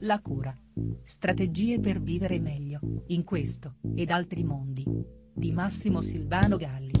La cura. Strategie per vivere meglio, in questo, ed altri mondi. Di Massimo Silvano Galli.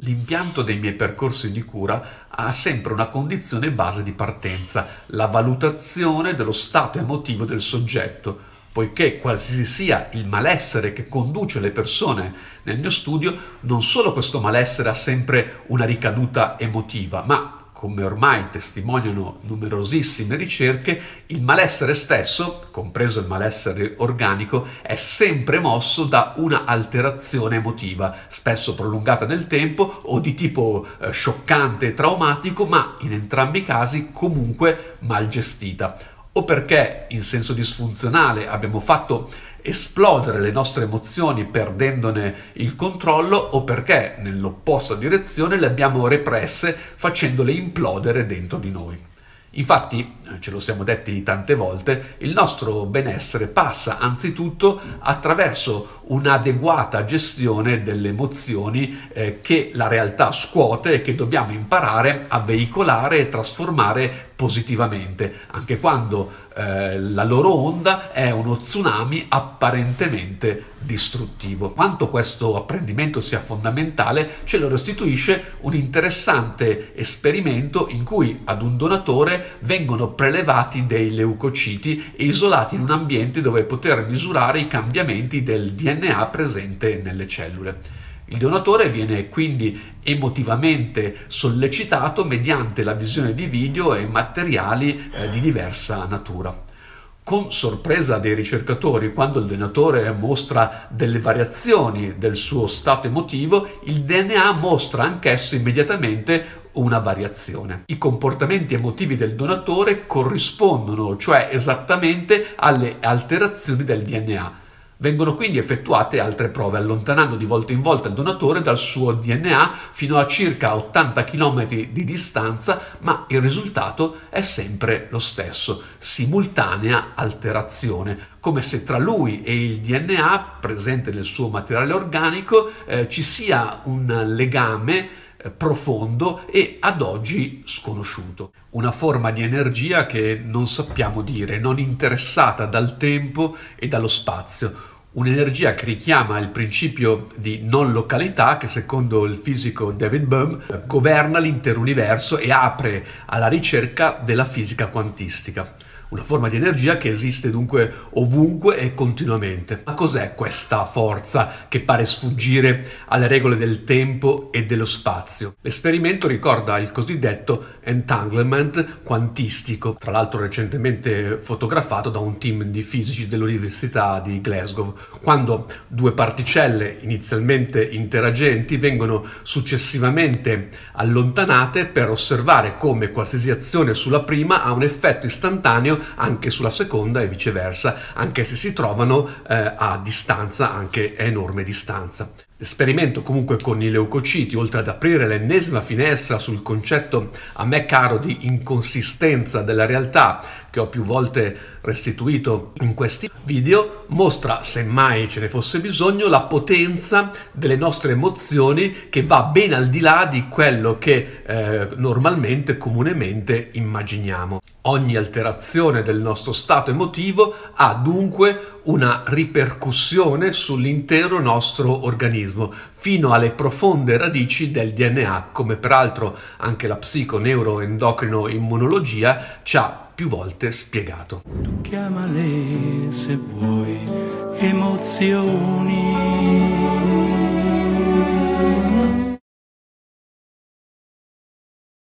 L'impianto dei miei percorsi di cura ha sempre una condizione base di partenza, la valutazione dello stato emotivo del soggetto, poiché qualsiasi sia il malessere che conduce le persone nel mio studio, non solo questo malessere ha sempre una ricaduta emotiva, ma come ormai testimoniano numerosissime ricerche, il malessere stesso, compreso il malessere organico, è sempre mosso da una alterazione emotiva, spesso prolungata nel tempo o di tipo eh, scioccante e traumatico, ma in entrambi i casi comunque mal gestita. O perché in senso disfunzionale abbiamo fatto esplodere le nostre emozioni perdendone il controllo o perché nell'opposta direzione le abbiamo represse facendole implodere dentro di noi. Infatti, eh, ce lo siamo detti tante volte, il nostro benessere passa anzitutto attraverso un'adeguata gestione delle emozioni eh, che la realtà scuote e che dobbiamo imparare a veicolare e trasformare positivamente, anche quando eh, la loro onda è uno tsunami apparentemente distruttivo. Quanto questo apprendimento sia fondamentale ce lo restituisce un interessante esperimento in cui ad un donatore vengono prelevati dei leucociti e isolati in un ambiente dove poter misurare i cambiamenti del DNA presente nelle cellule. Il donatore viene quindi emotivamente sollecitato mediante la visione di video e materiali eh, di diversa natura. Con sorpresa dei ricercatori, quando il donatore mostra delle variazioni del suo stato emotivo, il DNA mostra anch'esso immediatamente una variazione. I comportamenti emotivi del donatore corrispondono cioè esattamente alle alterazioni del DNA Vengono quindi effettuate altre prove, allontanando di volta in volta il donatore dal suo DNA fino a circa 80 km di distanza, ma il risultato è sempre lo stesso, simultanea alterazione, come se tra lui e il DNA presente nel suo materiale organico eh, ci sia un legame profondo e ad oggi sconosciuto. Una forma di energia che non sappiamo dire, non interessata dal tempo e dallo spazio. Un'energia che richiama il principio di non località che secondo il fisico David Bohm governa l'intero universo e apre alla ricerca della fisica quantistica una forma di energia che esiste dunque ovunque e continuamente. Ma cos'è questa forza che pare sfuggire alle regole del tempo e dello spazio? L'esperimento ricorda il cosiddetto entanglement quantistico, tra l'altro recentemente fotografato da un team di fisici dell'Università di Glasgow, quando due particelle inizialmente interagenti vengono successivamente allontanate per osservare come qualsiasi azione sulla prima ha un effetto istantaneo anche sulla seconda e viceversa, anche se si trovano eh, a distanza, anche a enorme distanza. L'esperimento comunque con i leucociti, oltre ad aprire l'ennesima finestra sul concetto a me caro di inconsistenza della realtà che ho più volte restituito in questi video, mostra, se mai ce ne fosse bisogno, la potenza delle nostre emozioni che va ben al di là di quello che eh, normalmente, comunemente immaginiamo. Ogni alterazione del nostro stato emotivo ha dunque una ripercussione sull'intero nostro organismo, fino alle profonde radici del DNA, come peraltro anche la psico-neuroendocrino-immunologia ci ha più volte spiegato. Tu chiamale se vuoi emozioni